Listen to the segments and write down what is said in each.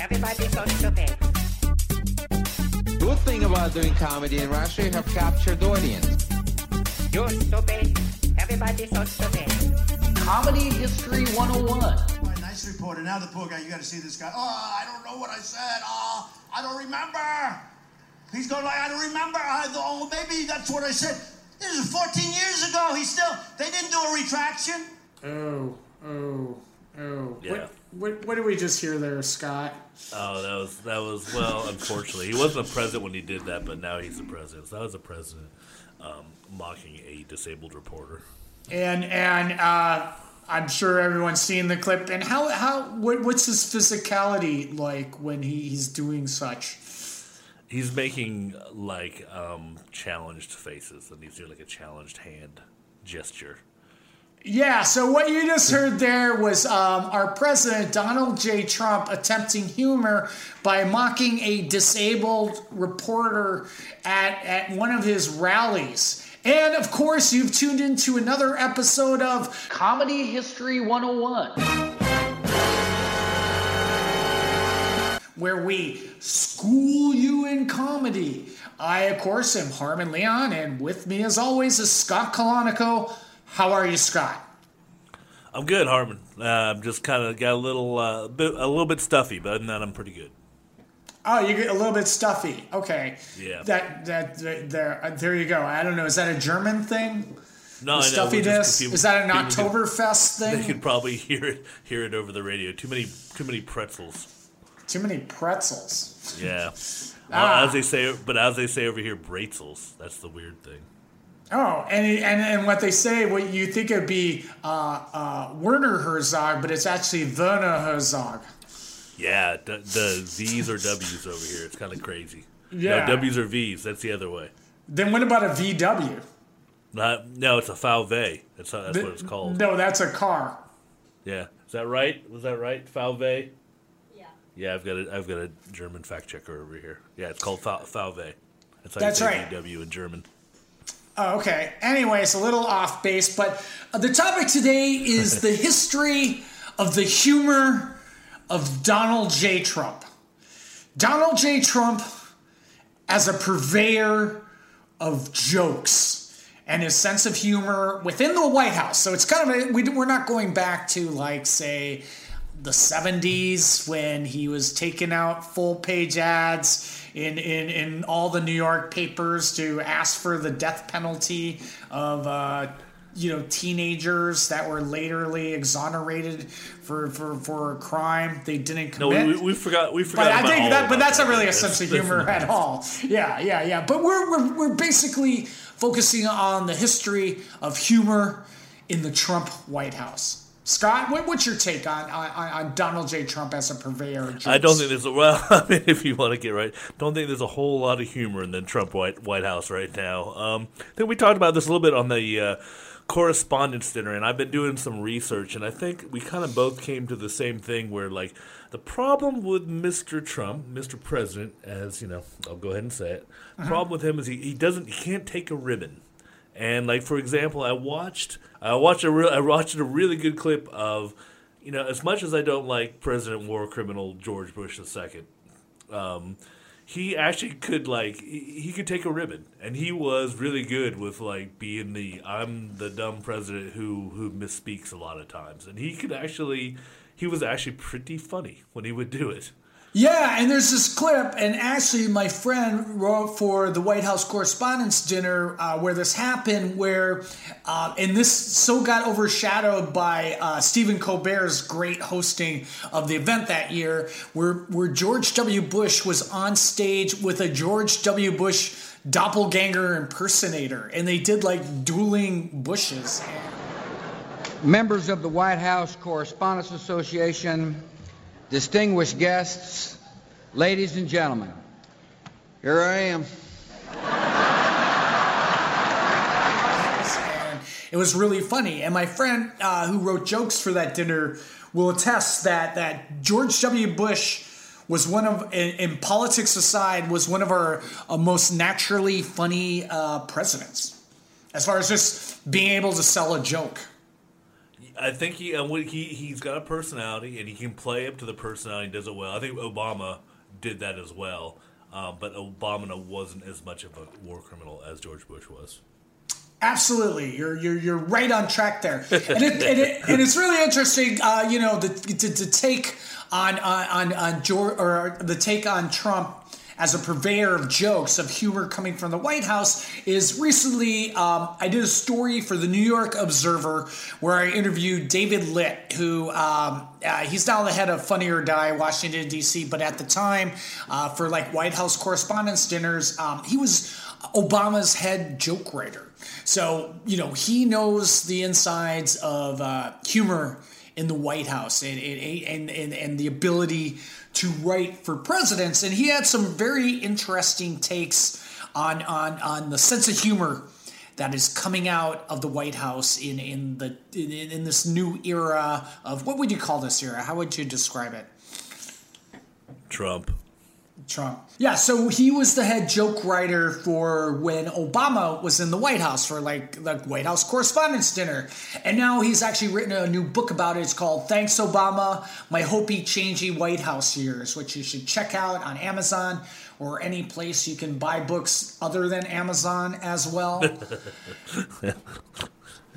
Everybody's so stupid. Good thing about doing comedy in Russia, you have captured audience. You're stupid. Everybody's so stupid. Comedy History 101. Right, nice reporter. Now the poor guy, you got to see this guy. Oh, I don't know what I said. Oh, I don't remember. He's going like, I don't remember. I, oh, maybe that's what I said. This is 14 years ago. He still, they didn't do a retraction. Oh, oh, oh. Yeah. What, what, what did we just hear there, Scott? Oh, that was that was well. Unfortunately, he wasn't a president when he did that, but now he's a president. So that was a president um, mocking a disabled reporter. And and uh, I'm sure everyone's seen the clip. And how how what, what's his physicality like when he, he's doing such? He's making like um, challenged faces, and he's doing like a challenged hand gesture. Yeah, so what you just heard there was um, our president, Donald J. Trump, attempting humor by mocking a disabled reporter at, at one of his rallies. And of course, you've tuned into another episode of Comedy History 101. where we school you in comedy. I, of course, am Harmon Leon, and with me, as always, is Scott Colonico. How are you, Scott? I'm good, Harmon. Uh, I'm just kind of got a little uh, bit a little bit stuffy, but other than that, I'm pretty good. Oh, you get a little bit stuffy. Okay. Yeah. That that there uh, there you go. I don't know. Is that a German thing? No, I know, Stuffiness? people- Is that an Oktoberfest They thing? could probably hear it hear it over the radio. Too many too many pretzels. Too many pretzels. Yeah. Ah. Well, as they say, but as they say over here, bretzels. That's the weird thing. Oh, and and and what they say, what you think it'd be uh, uh, Werner Herzog, but it's actually Werner Herzog. Yeah, d- the Z's or W's over here. It's kind of crazy. Yeah. No, W's or V's. That's the other way. Then what about a VW? Not, no, it's a Falve. That's how, that's what it's called. No, that's a car. Yeah, is that right? Was that right? Falve. Yeah. Yeah, I've got a I've got a German fact checker over here. Yeah, it's called Fal- Falve. That's how That's you say right. VW in German. Oh, okay. Anyway, it's a little off base, but uh, the topic today is the history of the humor of Donald J. Trump. Donald J. Trump as a purveyor of jokes and his sense of humor within the White House. So it's kind of a, we, we're not going back to like say the 70s when he was taking out full page ads in, in, in all the New York papers to ask for the death penalty of uh, you know teenagers that were laterly exonerated for, for, for a crime they didn't commit. we, we, we forgot we forgot. But I think that, but that's not really a That's- sense of humor at all. Yeah, yeah, yeah. But we're, we're, we're basically focusing on the history of humor in the Trump White House. Scott, what, what's your take on, on, on Donald J. Trump as a purveyor of? I don't think there's a well. I mean, if you want to get right, don't think there's a whole lot of humor in the Trump White White House right now. Um, I think we talked about this a little bit on the uh, correspondents dinner, and I've been doing some research, and I think we kind of both came to the same thing where like the problem with Mr. Trump, Mr. President, as you know, I'll go ahead and say it. Uh-huh. Problem with him is he, he doesn't he can't take a ribbon. And like for example, I watched I watched a real I watched a really good clip of, you know, as much as I don't like President War Criminal George Bush II, um, he actually could like he, he could take a ribbon, and he was really good with like being the I'm the dumb president who who misspeaks a lot of times, and he could actually he was actually pretty funny when he would do it. Yeah, and there's this clip, and actually, my friend wrote for the White House Correspondents' Dinner uh, where this happened, where, uh, and this so got overshadowed by uh, Stephen Colbert's great hosting of the event that year, where, where George W. Bush was on stage with a George W. Bush doppelganger impersonator, and they did like dueling Bushes. members of the White House Correspondents Association, distinguished guests, ladies and gentlemen, here I am. it was really funny. And my friend uh, who wrote jokes for that dinner will attest that that George W. Bush was one of, in, in politics aside, was one of our uh, most naturally funny uh, presidents, as far as just being able to sell a joke. I think he, uh, he he's got a personality and he can play up to the personality. and Does it well. I think Obama did that as well, um, but Obama wasn't as much of a war criminal as George Bush was. Absolutely, you're you're you're right on track there, and it, and, it, and it's really interesting. Uh, you know, the, to, take on on on George or the take on Trump as a purveyor of jokes of humor coming from the White House is recently um, I did a story for the New York Observer where I interviewed David Litt, who um, uh, he's now the head of Funny or Die Washington D.C. But at the time, uh, for like White House Correspondents' Dinners, um, he was Obama's head joke writer. So, you know, he knows the insides of uh, humor in the White House and, and, and, and the ability to write for presidents. And he had some very interesting takes on, on, on the sense of humor that is coming out of the White House in, in, the, in, in this new era of what would you call this era? How would you describe it? Trump. Trump. Yeah, so he was the head joke writer for when Obama was in the White House for like the White House Correspondents' Dinner. And now he's actually written a new book about it. It's called Thanks Obama My Hopey Changey White House Years, which you should check out on Amazon or any place you can buy books other than Amazon as well.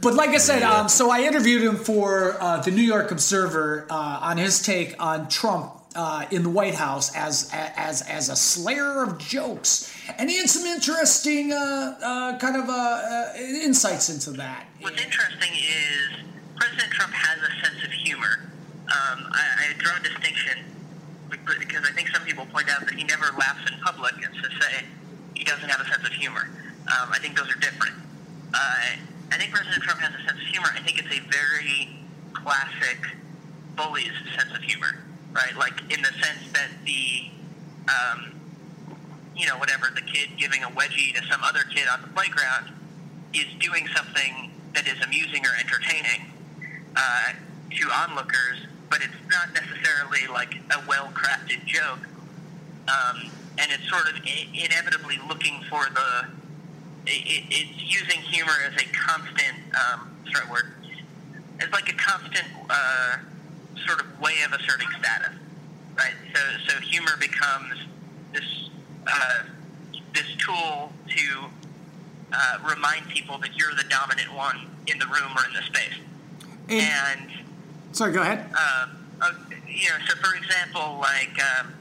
But like I said, um, so I interviewed him for uh, the New York Observer uh, on his take on Trump uh, in the White House as as as a slayer of jokes, and he had some interesting uh, uh, kind of uh, uh, insights into that. What's interesting is President Trump has a sense of humor. Um, I, I draw a distinction because I think some people point out that he never laughs in public, and to say he doesn't have a sense of humor. Um, I think those are different. Uh, I think President Trump has a sense of humor. I think it's a very classic bully's sense of humor right? Like in the sense that the, um, you know, whatever the kid giving a wedgie to some other kid on the playground is doing something that is amusing or entertaining uh, to onlookers, but it's not necessarily like a well-crafted joke. Um, and it's sort of inevitably looking for the. It, it's using humor as a constant. Um, sorry, word. It's like a constant. Uh, sort of way of asserting status, right? So, so humor becomes this uh, this tool to uh, remind people that you're the dominant one in the room or in the space. And, and sorry, go ahead. Uh, you know, so for example, like um,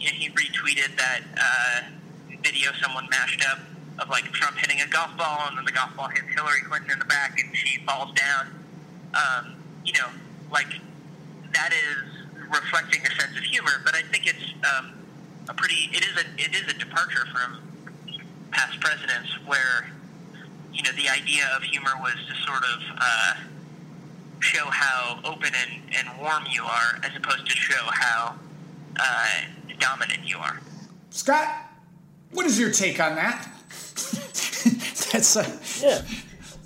you know, he retweeted that uh, video someone mashed up of like Trump hitting a golf ball, and then the golf ball hits Hillary Clinton in the back, and she falls down. Um, you know, like that is reflecting a sense of humor. But I think it's um, a pretty it is a it is a departure from past presidents where you know the idea of humor was to sort of uh, show how open and, and warm you are, as opposed to show how uh, dominant you are. Scott, what is your take on that? That's a, yeah.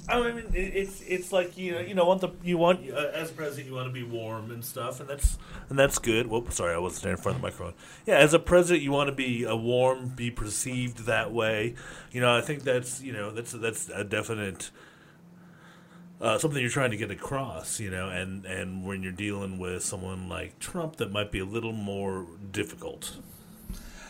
I mean, it's it's like you know, you know, want the you want uh, as president you want to be warm and stuff, and that's and that's good. Whoop, sorry, I wasn't standing in front of the microphone. Yeah, as a president, you want to be a warm, be perceived that way. You know, I think that's you know that's that's a definite. Uh, something you're trying to get across, you know, and, and when you're dealing with someone like Trump, that might be a little more difficult.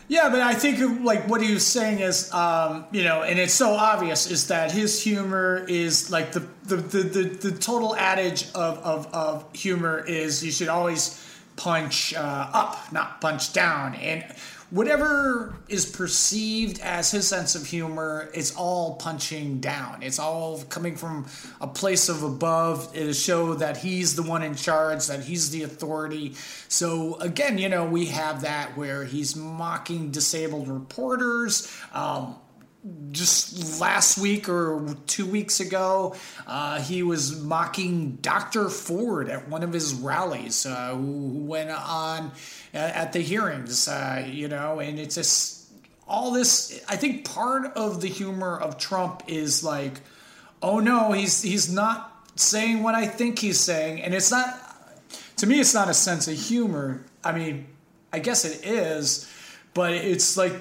Yeah, but I think like what he was saying is, um, you know, and it's so obvious is that his humor is like the the, the, the, the total adage of, of, of humor is you should always punch uh, up, not punch down, and whatever is perceived as his sense of humor, it's all punching down. It's all coming from a place of above to show that he's the one in charge, that he's the authority. So again, you know, we have that where he's mocking disabled reporters. Um, just last week or two weeks ago, uh, he was mocking Dr. Ford at one of his rallies, uh, who went on at the hearings, uh, you know, and it's just all this. I think part of the humor of Trump is like, oh no, he's he's not saying what I think he's saying, and it's not. To me, it's not a sense of humor. I mean, I guess it is, but it's like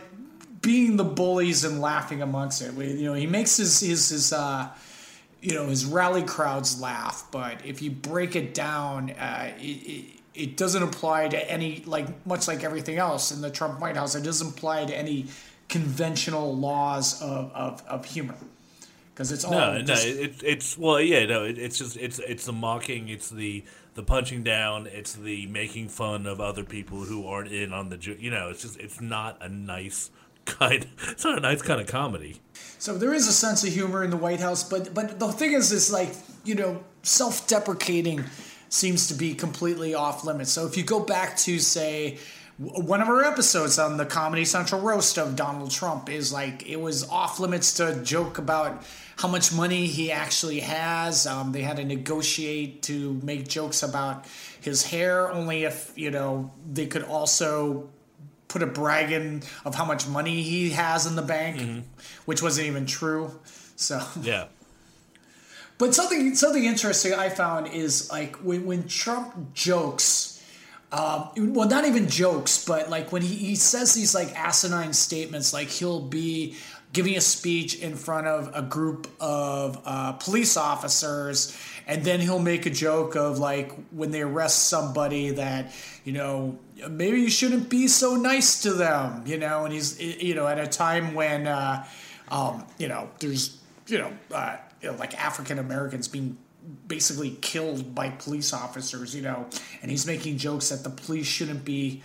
being the bullies and laughing amongst it. We, you know, he makes his his his uh, you know his rally crowds laugh, but if you break it down, uh, it, it it doesn't apply to any like much like everything else in the Trump White House. It doesn't apply to any conventional laws of of, of humor because it's all No, no, just- it, it's well, yeah, no, it, it's just it's it's the mocking, it's the the punching down, it's the making fun of other people who aren't in on the, you know, it's just it's not a nice kind, it's not a nice kind of comedy. So there is a sense of humor in the White House, but but the thing is, is like you know, self-deprecating seems to be completely off limits. So if you go back to say one of our episodes on the Comedy Central roast of Donald Trump is like it was off limits to joke about how much money he actually has. Um, they had to negotiate to make jokes about his hair, only if you know they could also put a bragging of how much money he has in the bank, which wasn't even true. So, Yeah. but something something interesting I found is like when when Trump jokes, um, well, not even jokes, but like when he, he says these like asinine statements, like he'll be giving a speech in front of a group of uh, police officers, and then he'll make a joke of like when they arrest somebody that you know maybe you shouldn't be so nice to them, you know, and he's you know at a time when uh, um, you know there's you know, uh, you know like African Americans being basically killed by police officers, you know, and he's making jokes that the police shouldn't be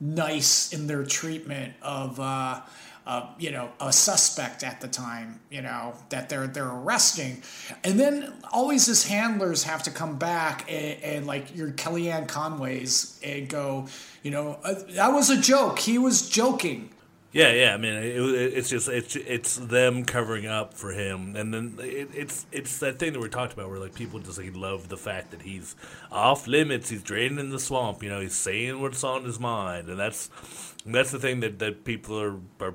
nice in their treatment of uh, uh, you know a suspect at the time you know that they're they're arresting. And then always his handlers have to come back and, and like your kellyanne conways and go you know uh, that was a joke he was joking Yeah, yeah. I mean, it, it, it's just it's it's them covering up for him, and then it, it's it's that thing that we talked about where like people just like love the fact that he's off limits, he's draining the swamp. You know, he's saying what's on his mind, and that's that's the thing that, that people are are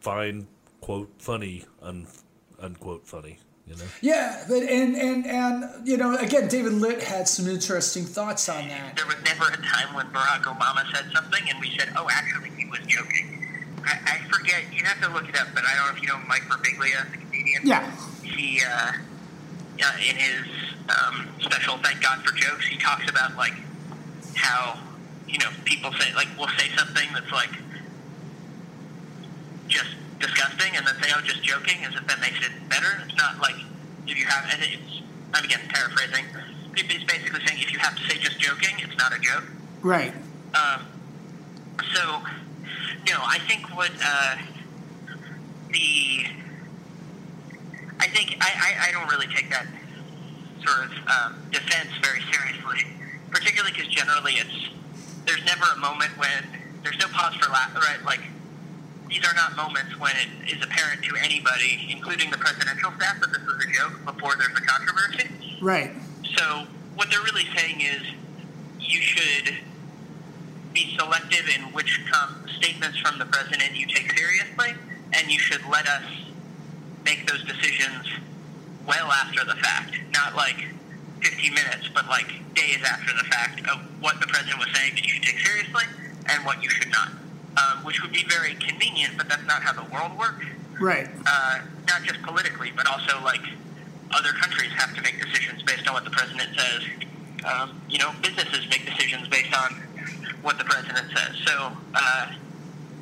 find quote funny un, unquote funny. You know. yeah but and and and you know again david litt had some interesting thoughts on that There was never a time when Barack Obama said something and we said, oh, actually, he was joking. I, I forget, you'd have to look it up, but I don't know if you know Mike Birbiglia, the comedian. yeah He, uh, uh, in his um, special Thank God for Jokes, he talks about, like, how, you know, people say, like, we'll say something that's, like, just disgusting and then say, oh, just joking, as if that makes it better. It's not like if you have, and it's, I'm again paraphrasing, he's basically saying if you have to say just joking, it's not a joke. right Um, so, you know, I think what uh, the I think I, I, I don't really take that sort of um, defense very seriously, particularly because generally it's there's never a moment when there's no pause for laugh, right? Like these are not moments when it is apparent to anybody, including the presidential staff, that this was a joke before there's a controversy. right So what they're really saying is you should be selective in which com- statements from the president you take seriously, and you should let us make those decisions well after the fact, not like 15 minutes, but like days after the fact of what the president was saying that you should take seriously and what you should not. Um, which would be very convenient, but that's not how the world works right uh, not just politically, but also like other countries have to make decisions based on what the president says. Um, you know, businesses make decisions based on what the president says. So, uh,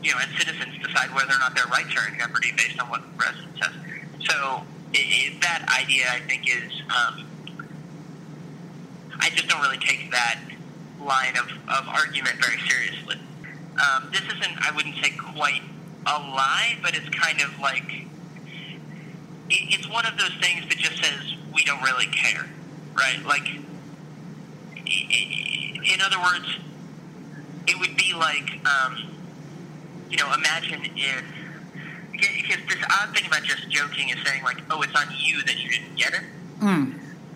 you know, and citizens decide whether or not their rights are in jeopardy based on what the president says. So, i i that idea, I think, is um, I just don't really take that line of, of argument very seriously. Um, this isn't, I wouldn't say quite a lie, but it's kind of like, it, it's one of those things that just says, we don't really care, right? Like, in other words, it would be like, um, you know, imagine if, because this odd thing about just joking is saying like, oh, it's on you that you didn't get it.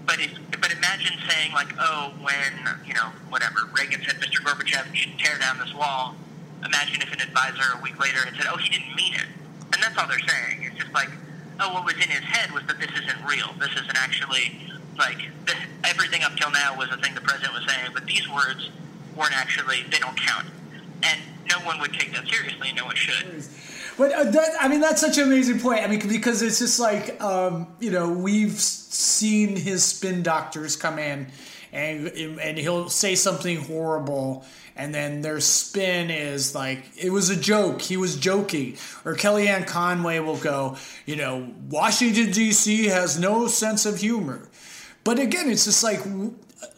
But if, but imagine saying like, oh, when you know whatever Reagan said, Mr. Gorbachev, you should tear down this wall. Imagine if an advisor a week later had said, oh, he didn't mean it, and that's all they're saying. It's just like, oh, what was in his head was that this isn't real. This isn't actually like this, everything up till now was a thing the president was saying, but these words weren't actually they don't count, and no one would take that seriously. No one should. But uh, that, I mean, that's such an amazing point. I mean, because it's just like, um, you know, we've seen his spin doctors come in, and and he'll say something horrible, and then their spin is like it was a joke. He was joking. Or Kellyanne Conway will go, you know, Washington D.C. has no sense of humor. But again, it's just like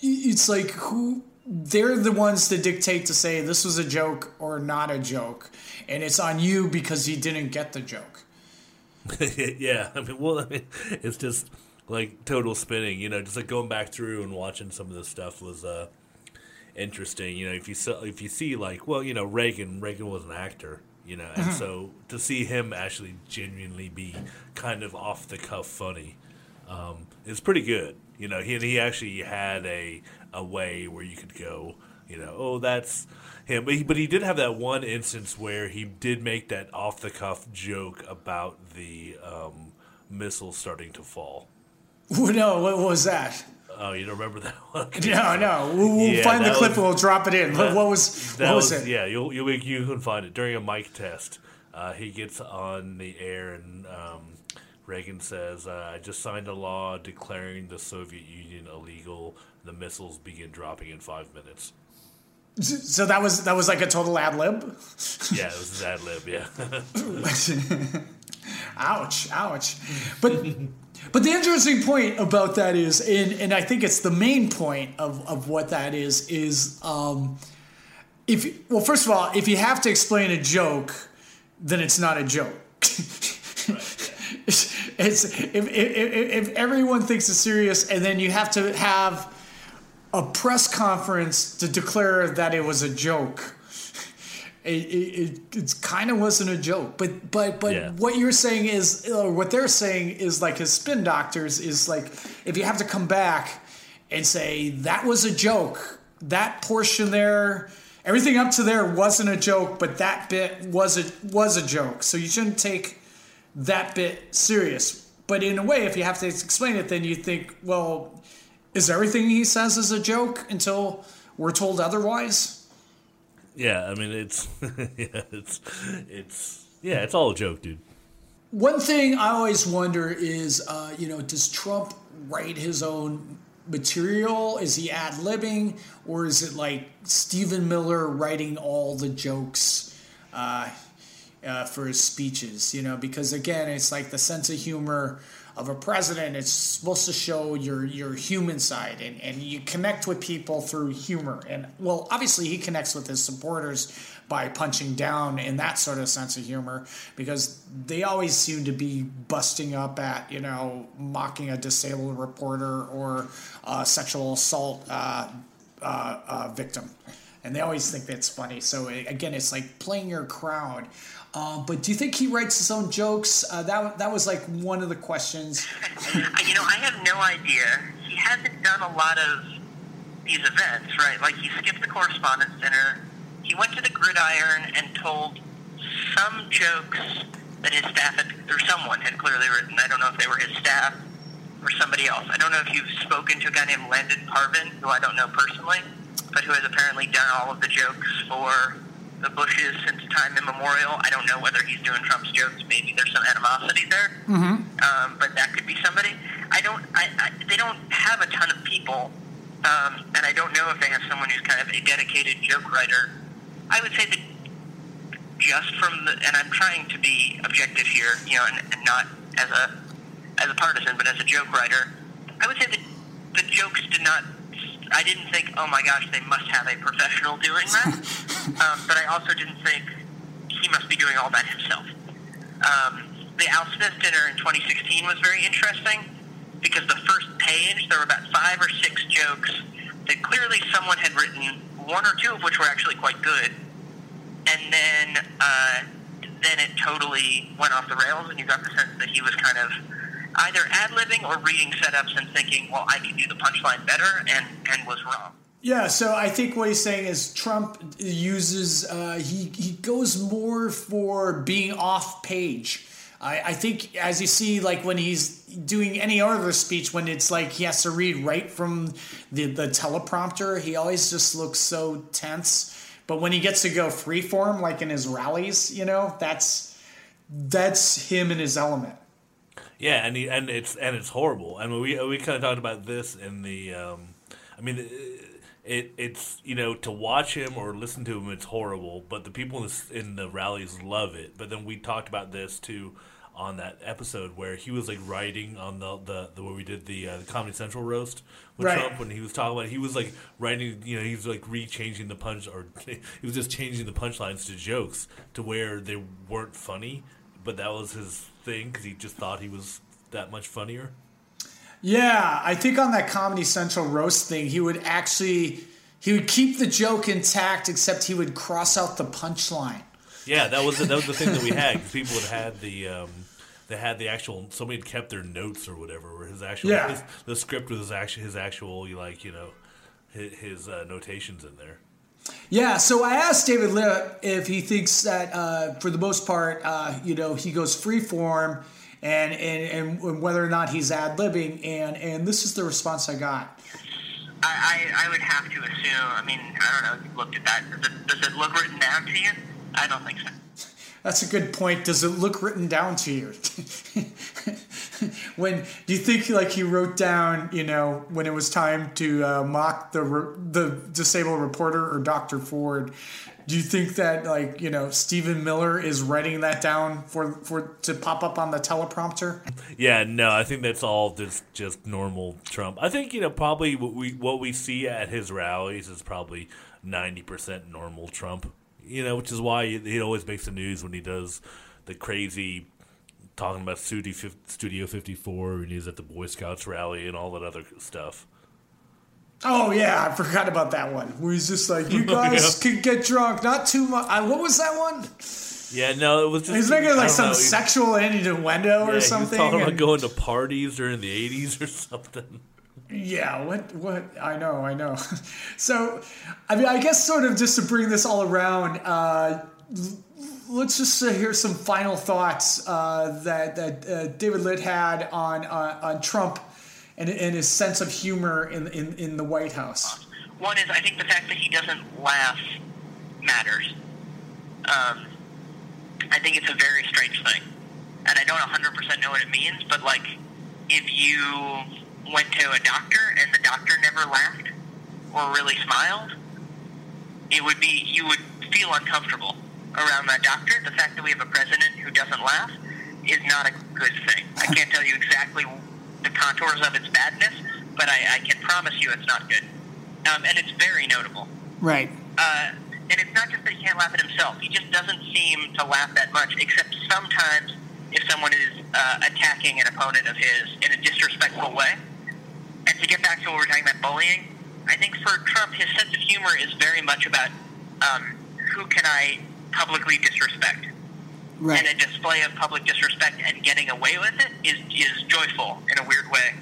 it's like who they're the ones that dictate to say this was a joke or not a joke, and it's on you because you didn't get the joke. yeah, I mean, well, I mean, it's just like total spinning. You know, just like going back through and watching some of this stuff was uh, interesting. You know, if you saw, if you see like, well, you know, Reagan, Reagan was an actor. You know, and so to see him actually genuinely be kind of off the cuff funny um, is pretty good. You know, he he actually had a a way where you could go, you know, oh that's him. But he, but he did have that one instance where he did make that off the cuff joke about the um, missiles starting to fall. no, what was that? Oh, you don't remember that one? No, no. We'll, we'll Yeah, find the clip was- and we'll drop it in. that- what was what was, was, it? yeah. You'll, you'll you can find it during a mic test. Uh, he gets on the air and um, Reagan says, uh, "I just signed a law declaring the Soviet Union illegal. The missiles begin dropping in five minutes." So that was that was like a total ad lib. Yeah, it was his ad lib. Yeah, ouch, ouch. But but the interesting point about that is, and and I think it's the main point of of what that is is um, if well, first of all, if you have to explain a joke, then it's not a joke. it's, it's if, if, if if everyone thinks it's serious, and then you have to have a press conference to declare that it was a joke. It, it, it, it kind of wasn't a joke, but but but Yeah. what you're saying is, or what they're saying is like his spin doctors is like if you have to come back and say that was a joke, that portion there, everything up to there wasn't a joke, but that bit was a was a joke, so you shouldn't take that bit serious. But in a way, if you have to explain it, then you think, well, is everything he says is a joke until we're told otherwise? Yeah. I mean, it's yeah, it's it's yeah, it's all a joke, dude. One thing I always wonder is, uh, you know, does Trump write his own material? Is he ad libbing, or is it like Stephen Miller writing all the jokes uh, uh, for his speeches? You know, because again, it's like the sense of humor of a president. It's supposed to show your your human side, and, and you connect with people through humor. And well, obviously, he connects with his supporters by punching down in that sort of sense of humor because they always seem to be busting up at you know mocking a disabled reporter or a sexual assault uh, uh, uh, victim and they always think that's funny so again it's like playing your crowd uh, but do you think he writes his own jokes uh, that, that was like one of the questions Uh, you know, I have no idea. He hasn't done a lot of these events, right? Like he skipped the correspondents dinner. He went to the gridiron and told some jokes that his staff had, or someone had clearly written. I don't know if they were his staff or somebody else. I don't know if you've spoken to a guy named Landon Parvin, who I don't know personally, but who has apparently done all of the jokes for the Bushes since time immemorial. I don't know whether he's doing Trump's jokes. Maybe there's some animosity there um, but that could be somebody. I don't. I, I they don't have a ton of people, um, and I don't know if they have someone who's kind of a dedicated joke writer. I would say that just from the, and I'm trying to be objective here, you know, and, and not as a as a partisan, but as a joke writer. I would say that the jokes did not. I didn't think, oh my gosh, they must have a professional doing that. um, but I also didn't think he must be doing all that himself. Um, the Al Smith dinner in 2016 was very interesting because the first page there were about five or six jokes that clearly someone had written, one or two of which were actually quite good, and then uh, then it totally went off the rails, and you got the sense that he was kind of either ad libbing or reading setups and thinking, well, I can do the punchline better, and and was wrong. Yeah, so I think what he's saying is Trump uses uh, he he goes more for being off page. I, I think as you see, like when he's doing any other speech, when it's like he has to read right from the the teleprompter, he always just looks so tense. But when he gets to go freeform, like in his rallies, you know, that's that's him in his element. Yeah, and he, and it's and it's horrible. And we we kind of talked about this in the. Um, I mean, it, it it's you know to watch him or listen to him, it's horrible. But the people in the, in the rallies love it. But then we talked about this too on that episode where he was like writing on the the, the where we did the, uh, the Comedy Central roast with Right. Trump when he was talking about it, he was like writing you know he was like re-changing the punch or he was just changing the punchlines to jokes to where they weren't funny, but that was his thing because he just thought he was that much funnier. Yeah, I think on that Comedy Central roast thing, he would actually he would keep the joke intact, except he would cross out the punchline. Yeah, that was the, that was the thing that we had. people had had the um, they had the actual somebody had kept their notes or whatever, or his actual Yeah. his, the script with his actual his actual like you know his, his uh, notations in there. Yeah, so I asked David Litt if he thinks that, uh, for the most part, uh, you know, he goes free form, and, and and whether or not he's ad libbing, and and this is the response I got. I, I, I would have to assume. I mean, I don't know. if You've looked at that. Does it, does it look written down to you? I don't think so. That's a good point. Does it look written down to you? when do you think like he wrote down, you know, when it was time to uh, mock the re- the disabled reporter or Dr. Ford? Do you think that like you know Stephen Miller is writing that down for for to pop up on the teleprompter? Yeah, no, I think that's all just just normal Trump. I think you know probably what we what we see at his rallies is probably ninety percent normal Trump. You know, which is why he, he always makes the news when he does the crazy talking about Studio Studio Fifty Four and he's at the Boy Scouts rally and all that other stuff. Oh yeah, I forgot about that one. Where he's just like, you guys can get drunk, not too much. I, what was that one? Yeah, no, it was just He's making like some know, sexual innuendo yeah, or something. He was talking about going to parties during the eighties or something. Yeah, what what I know, I know. so, I mean, I guess sort of just to bring this all around, uh, let's just uh, hear some final thoughts uh, that that uh, David Litt had on uh, on Trump and, and his sense of humor in, in in the White House. One is I think the fact that he doesn't laugh matters. Um, I think it's a very strange thing, and I don't 100% know what it means. But like, if you went to a doctor and the doctor never laughed or really smiled, it would be you would feel uncomfortable around that doctor. The fact that we have a president who doesn't laugh is not a good thing. I can't tell you exactly the contours of its badness, but I, I can promise you it's not good. Um, and it's very notable. Right. Uh, and it's not just that he can't laugh at himself. He just doesn't seem to laugh that much, except sometimes if someone is uh, attacking an opponent of his in a disrespectful way. And to get back to what we we're talking about bullying, I think for Trump, his sense of humor is very much about um, who can I publicly disrespect. And a display of public disrespect and getting away with it is, is joyful in a weird way.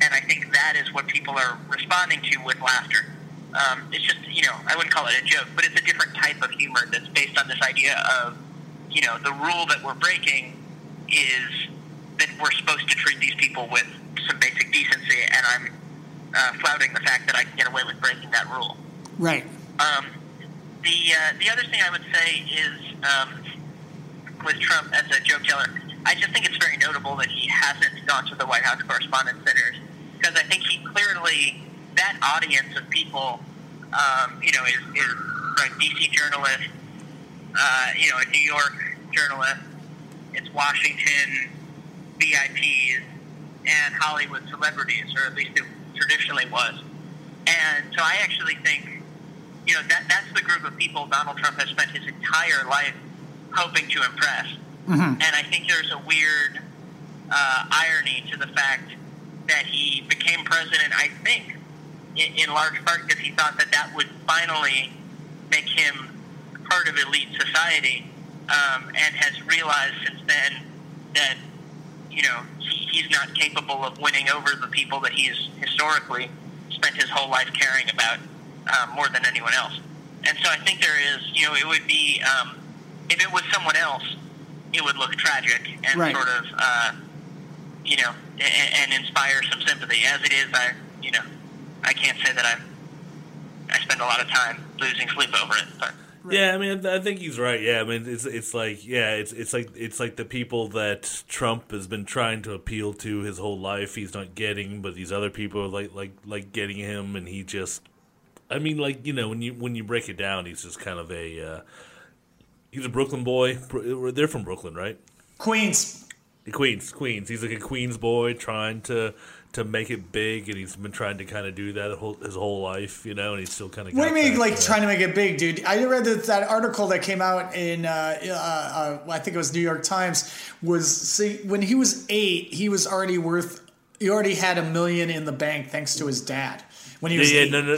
And I think that is what people are responding to with laughter. Um, it's just, you know, I wouldn't call it a joke, but it's a different type of humor that's based on this idea of, you know, the rule that we're breaking is that we're supposed to treat these people with some basic decency, and I'm uh, flouting the fact that I can get away with breaking that rule. Right. Um, the uh, the other thing I would say is um, with Trump as a joke teller, I just think it's very notable that he hasn't gone to the White House Correspondents' Dinners because I think he clearly that audience of people, um, you know, is, is like DC journalists, uh, you know, a New York journalist, it's Washington VIPs, and Hollywood celebrities, or at least it traditionally was. And so I actually think, you know, that that's the group of people Donald Trump has spent his entire life hoping to impress. And I think there's a weird uh, irony to the fact that he became president, I think, in, in large part because he thought that that would finally make him part of elite society, um, and has realized since then that, you know, he's not capable of winning over the people that he's historically spent his whole life caring about uh, more than anyone else. And so I think there is, you know, it would be, um, if it was someone else, it would look tragic and Right. sort of, uh, you know, and, and inspire some sympathy. As it is, I, you know, I can't say that I, I spend a lot of time losing sleep over it. But Yeah, I mean, I think he's right. Yeah, I mean, it's it's like yeah, it's it's like it's like the people that Trump has been trying to appeal to his whole life. He's not getting, but these other people are like like like getting him, and he just. I mean, like you know, when you when you break it down, he's just kind of a. Uh, he's a Brooklyn boy. They're from Brooklyn, right? Queens. Queens, Queens. He's like a Queens boy trying to to make it big, and he's been trying to kind of do that whole, his whole life, you know. And he's still kind of. What do you mean, like trying to make it big, dude? I read that, that article that came out in, uh, uh, uh, I think it was New York Times, was see, when he was eight, he was already worth, he already had a million in the bank thanks to his dad. When he was yeah, yeah, no, no,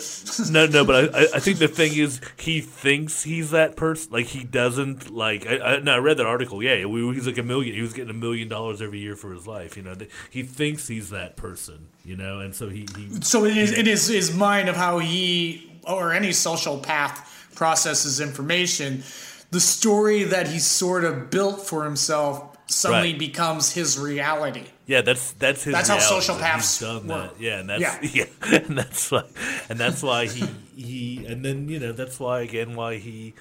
no, no. But I, I- think the thing is, he thinks he's that person. Like he doesn't. Like I, I, no, I read that article. Yeah, we, he's like a million. He was getting a million dollars every year for his life. You know, he thinks he's that person. You know, and so he, he So in his, his, his mind of how he or any sociopath processes information, the story that he's sort of built for himself suddenly Right. becomes his reality. Yeah, that's that's his. That's how sociopaths done work. that. Yeah, and that's Yeah. yeah. and that's why, and that's why he he, and then you know that's why again why he,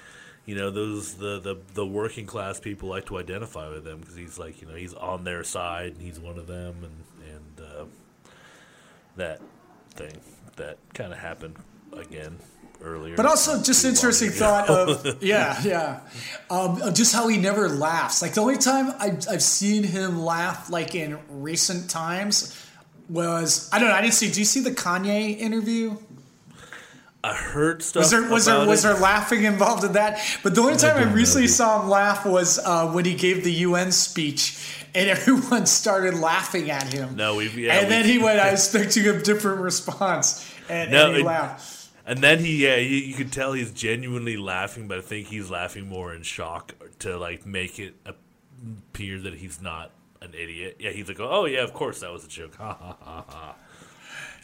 you know those the the the working class people like to identify with him because he's like you know he's on their side and he's one of them and and uh, that thing that kind of happened again earlier. But also, just interesting thought of yeah, yeah, um, of just how he never laughs. Like the only time I've, I've seen him laugh, like in recent times, was I don't know. I didn't see. Do you see the Kanye interview? I heard stuff. Was there was there about was it. there laughing involved in that? But the only time I, know, recently saw him laugh was uh, when he gave the UN speech, and everyone started laughing at him. No, we've yeah, and then we've- he went, "I was expecting a different response," and, No, and he it- laughed. And then he, yeah, you, you could tell he's genuinely laughing, but I think he's laughing more in shock to like make it appear that he's not an idiot. Yeah, he's like, oh yeah, of course that was a joke. Ha ha ha ha.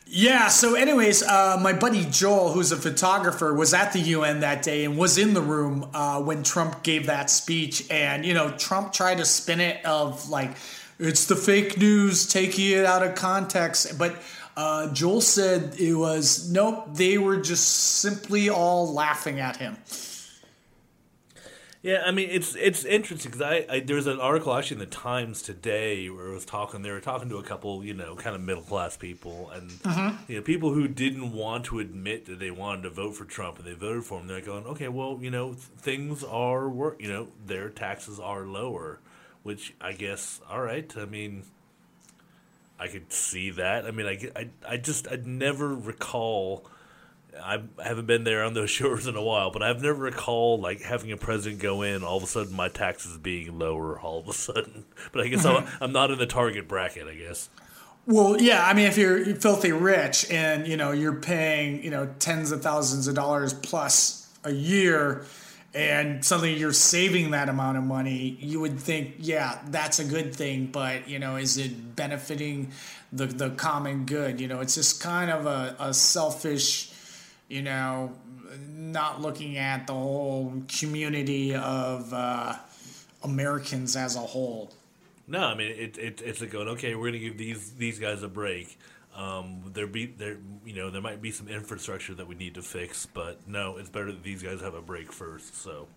Yeah. So, anyways, uh, my buddy Joel, who's a photographer, was at the UN that day and was in the room uh, when Trump gave that speech. And you know, Trump tried to spin it of like it's the fake news, taking it out of context. But uh, Joel said it was nope. They were just simply all laughing at him. Yeah, I mean it's it's interesting because I, I there was an article actually in the Times today where it was talking. They were talking to a couple, you know, kind of middle class people, and you know, people who didn't want to admit that they wanted to vote for Trump and they voted for him. They're going, okay, well, you know, things are work. You know, their taxes are lower, which I guess, all right. I mean, I could see that. I mean, I I, I just I'd never recall. I haven't been there on those shores in a while, but I've never recalled like having a president go in, all of a sudden my taxes being lower all of a sudden. But I guess I'm, I'm not in the target bracket. I guess. Well, yeah, I mean, if you're filthy rich and you know you're paying you know tens of thousands of dollars plus a year, and suddenly you're saving that amount of money, you would think, yeah, that's a good thing. But you know, is it benefiting the the common good? You know, it's just kind of a, a selfish, you know, not looking at the whole community of uh, Americans as a whole. No, I mean it, it it's like going okay. We're gonna give these these guys a break. Um, there be there you know there might be some infrastructure that we need to fix, but no, it's better that these guys have a break first. So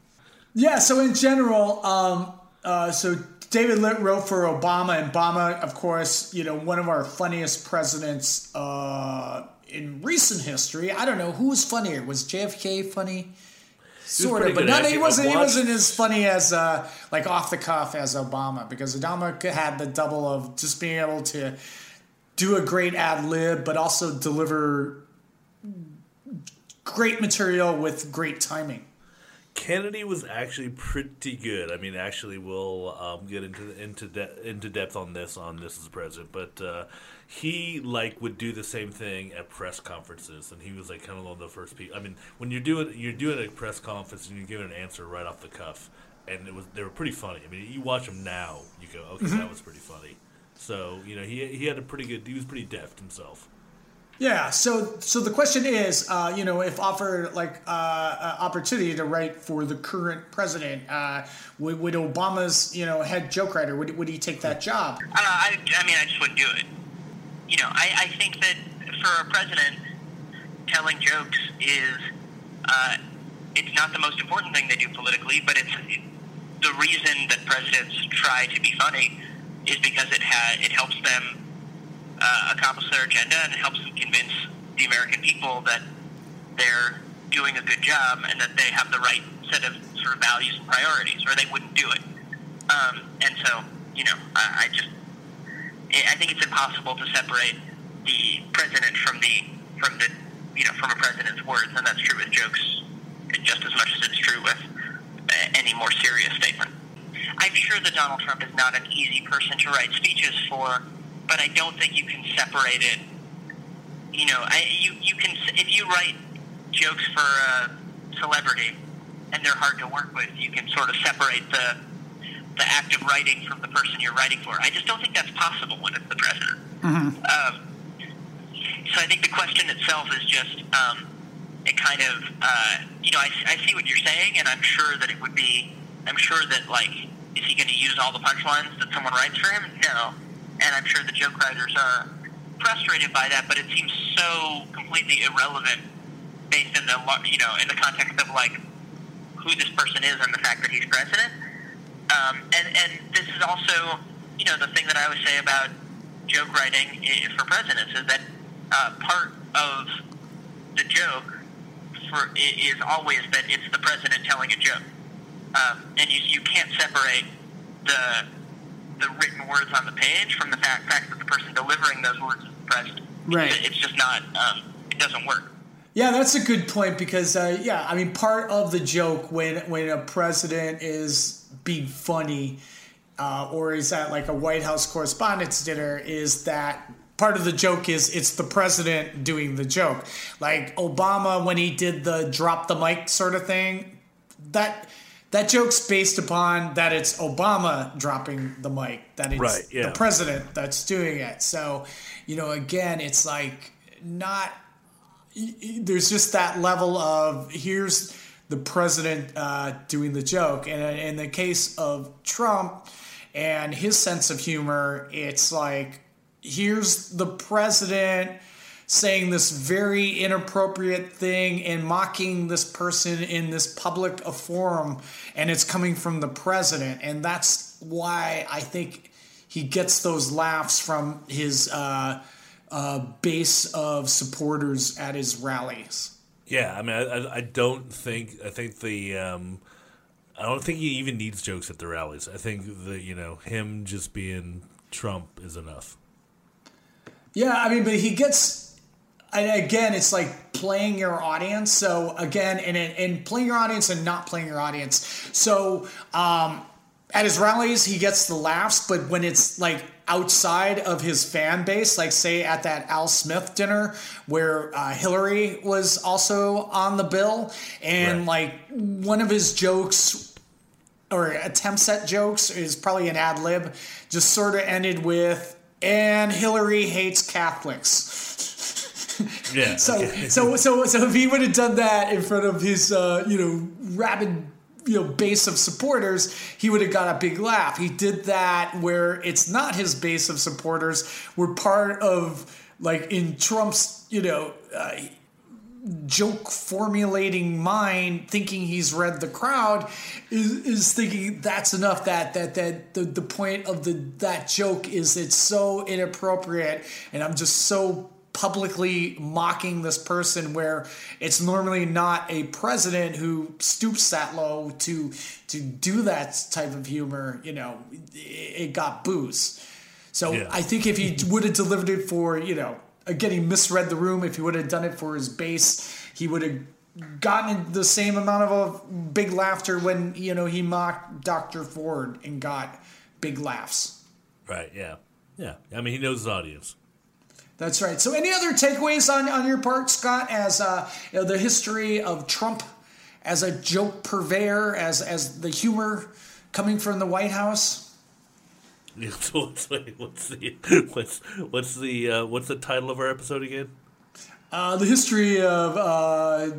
Yeah, so in general, um, uh, so David Litt wrote for Obama, and Obama, of course, you know, one of our funniest presidents uh, in recent history. I don't know who was funnier. Was JFK funny? Sort of, but not, he wasn't. He wasn't as funny as uh, like off the cuff as Obama because Obama had the double of just being able to do a great ad lib, but also deliver great material with great timing. Kennedy was actually pretty good. I mean, actually, we'll um, get into into de- into depth on this on this as president, but uh, he like would do the same thing at press conferences, and he was like kind of one of the first people. I mean, when you're doing you're doing a press conference and you're giving an answer right off the cuff, and it was they were pretty funny. I mean, you watch them now, you go, okay, that was pretty funny. So you know, he he had a pretty good. He was pretty deft himself. Yeah. So, so the question is, uh, you know, if offered like uh, uh, opportunity to write for the current president, uh, would, would Obama's, you know, head joke writer would would he take that job? I, I, I mean, I just wouldn't do it. You know, I, I think that for a president, telling jokes is uh, it's not the most important thing they do politically, but it's the reason that presidents try to be funny is because it ha- it helps them uh, accomplish their agenda and it helps them convince the American people that they're doing a good job and that they have the right set of sort of values and priorities, or they wouldn't do it. Um, and so, you know, I, I just I think it's impossible to separate the president from the from the you know from a president's words, and that's true with jokes just as much as it's true with uh, any more serious statement. I'm sure that Donald Trump is not an easy person to write speeches for, but I don't think you can separate it. You know, I, you you can if you write jokes for a celebrity and they're hard to work with, you can sort of separate the the act of writing from the person you're writing for. I just don't think that's possible when it's the president. Um, so I think the question itself is just um, it kind of uh, you know I, I see what you're saying, and I'm sure that it would be I'm sure that like is he going to use all the punchlines that someone writes for him? No, and I'm sure the joke writers are frustrated by that, but it seems so completely irrelevant based in the you know in the context of like who this person is and the fact that he's president. Um, and and this is also you know the thing that I would say about joke writing for presidents is that uh, part of the joke for is always that it's the president telling a joke, um, and you you can't separate the the written words on the page from the fact, fact that the person delivering those words is the president. Right. It's, it's just not. Um, it doesn't work. Yeah, that's a good point because uh, yeah, I mean part of the joke when when a president is being funny uh, or is at like a White House Correspondents' Dinner is that part of the joke is it's the president doing the joke. Like Obama when he did the drop the mic sort of thing, that that joke's based upon that it's Obama dropping the mic, that it's Right, yeah. the president that's doing it. So, you know, again, it's like not there's just that level of here's the president uh, doing the joke, and in the case of Trump and his sense of humor, it's like here's the president saying this very inappropriate thing and mocking this person in this public a forum, and it's coming from the president, and that's why I think he gets those laughs from his. Uh, uh, base of supporters at his rallies. Yeah, I mean, I, I, don't think I think the um, I don't think he even needs jokes at the rallies. I think the you know him just being Trump is enough. Yeah, I mean, but he gets and again, it's like playing your audience. So again, and and playing your audience and not playing your audience. So um, at his rallies, he gets the laughs, but when it's like outside of his fan base, like say at that Al Smith dinner where uh, Hillary was also on the bill, and Right. like one of his jokes or attempts at jokes is probably an ad lib, just sort of ended with, and Hillary hates Catholics. Yeah. So, okay. so, so, so if he would have done that in front of his, uh, you know, rabid, you know, base of supporters, he would have got a big laugh. He did that where it's not his base of supporters. We're part of, like, in Trump's, you know, uh, joke formulating mind thinking he's read the crowd is, is thinking that's enough that that that the, the point of the that joke is it's so inappropriate and i'm just so publicly mocking this person where it's normally not a president who stoops that low to to do that type of humor you know it, it got boos so Yeah. I think if he would have delivered it for, you know, again, he misread the room. If he would have done it for his base, he would have gotten the same amount of a big laughter when, you know, he mocked Dr. Ford and got big laughs. right. Yeah. Yeah. I mean, he knows his audience. That's right. So, any other takeaways on, on your part, Scott, as uh, you know, the history of Trump as a joke purveyor, as as the humor coming from the White House? So what's, what's the what's what's the uh, what's the title of our episode again? Uh, the history of uh,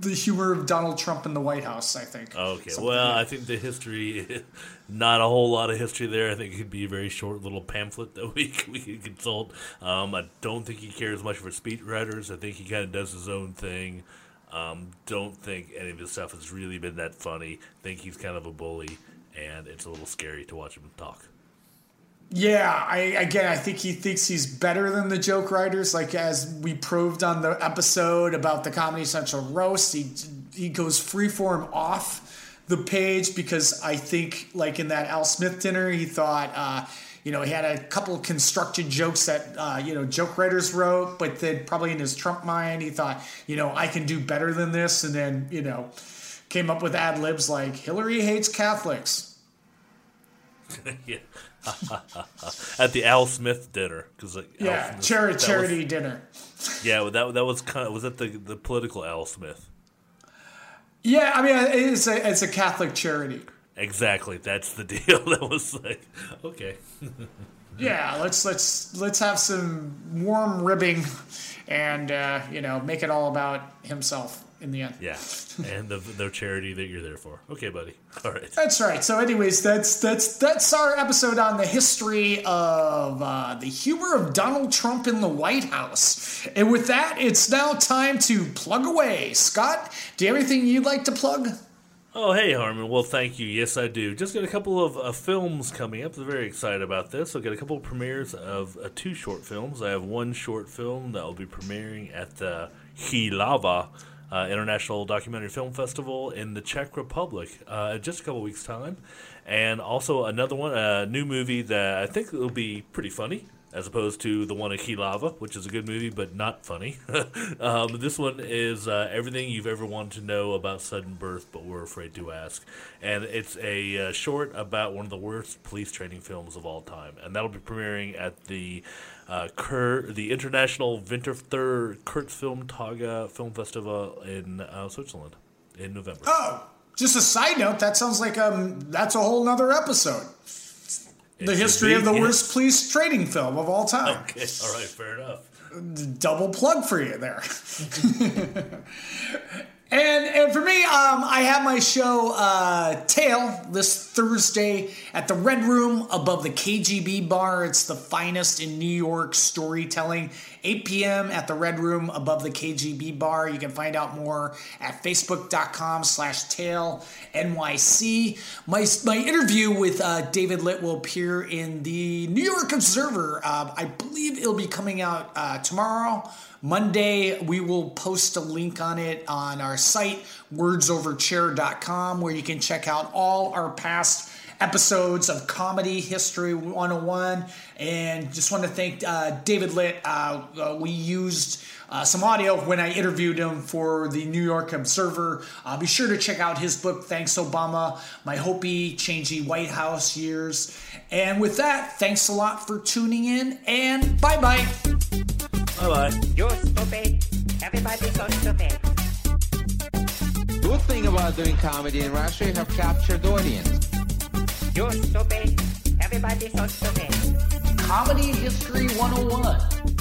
the humor of Donald Trump in the White House, I think. Okay. Something Well, like I think the history, not a whole lot of history there. I think it could be a very short little pamphlet that we we could consult. Um, I don't think he cares much for speechwriters. I think he kind of does his own thing. Um, don't think any of his stuff has really been that funny. Think he's kind of a bully, and it's a little scary to watch him talk. Yeah, I again, I think he thinks he's better than the joke writers. Like as we proved on the episode about the Comedy Central roast, he he goes freeform off the page because I think, like in that Al Smith dinner, he thought. Uh, you know, he had a couple constructed jokes that, uh, you know, joke writers wrote, but then probably in his Trump mind, he thought, you know, I can do better than this. And then, you know, came up with ad libs like Hillary hates Catholics. yeah. At the Al Smith dinner, because like, Yeah, Smith- charity, charity was- dinner. yeah, that that was kind of was that the the political Al Smith. Yeah, I mean, it's a, it's a Catholic charity. Exactly, that's the deal. That was like okay. Yeah, let's let's let's have some warm ribbing, and uh, you know, make it all about himself in the end. Yeah, and the the charity that you're there for. Okay, buddy. All right. That's right. So, anyways, that's that's that's our episode on the history of uh, the humor of Donald Trump in the White House. And with that, it's now time to plug away. Scott, do you have anything you'd like to plug? Oh, hey, Harmon. Well, thank you. Yes, I do. Just got a couple of uh, films coming up. I'm very excited about this. I've got a couple of premieres of uh, two short films. I have one short film that will be premiering at the Jihlava uh, International Documentary Film Festival in the Czech Republic uh, in just a couple weeks' time. And also another one, a new movie that I think will be pretty funny. As opposed to the one at Jihlava, which is a good movie but not funny. um, this one is uh, everything you've ever wanted to know about sudden birth, but were afraid to ask. And it's a uh, short about one of the worst police training films of all time, and that'll be premiering at the uh, the International Winterthur Kurzfilm Tage Film Festival in uh, Switzerland in November. Oh, just a side note. That sounds like um, that's a whole nother episode. The It history should of the yes. worst police trading film of all time. Okay, all right, fair enough. double plug for you there. me, um, I have my show uh, Tail this Thursday at the Red Room above the KGB bar. It's the finest in New York storytelling. 8 p.m. at the Red Room above the KGB bar. You can find out more at facebook.com slash tail NYC. My, my interview with uh, David Litt will appear in the New York Observer. Uh, I believe it'll be coming out uh, tomorrow. Monday, we will post a link on it on our site, wordsoverchair.com, where you can check out all our past episodes of Comedy History 101. And just want to thank uh, David Litt. Uh, uh, we used uh, some audio when I interviewed him for the New York Observer. Uh, be sure to check out his book, Thanks Obama My Hopey Changey White House Years. And with that, thanks a lot for tuning in, and bye bye. Bye bye. You're stupid. Everybody's so stupid. Good thing about doing comedy in Russia, you have captured audience. You're stupid. Everybody's so stupid. Comedy History 101.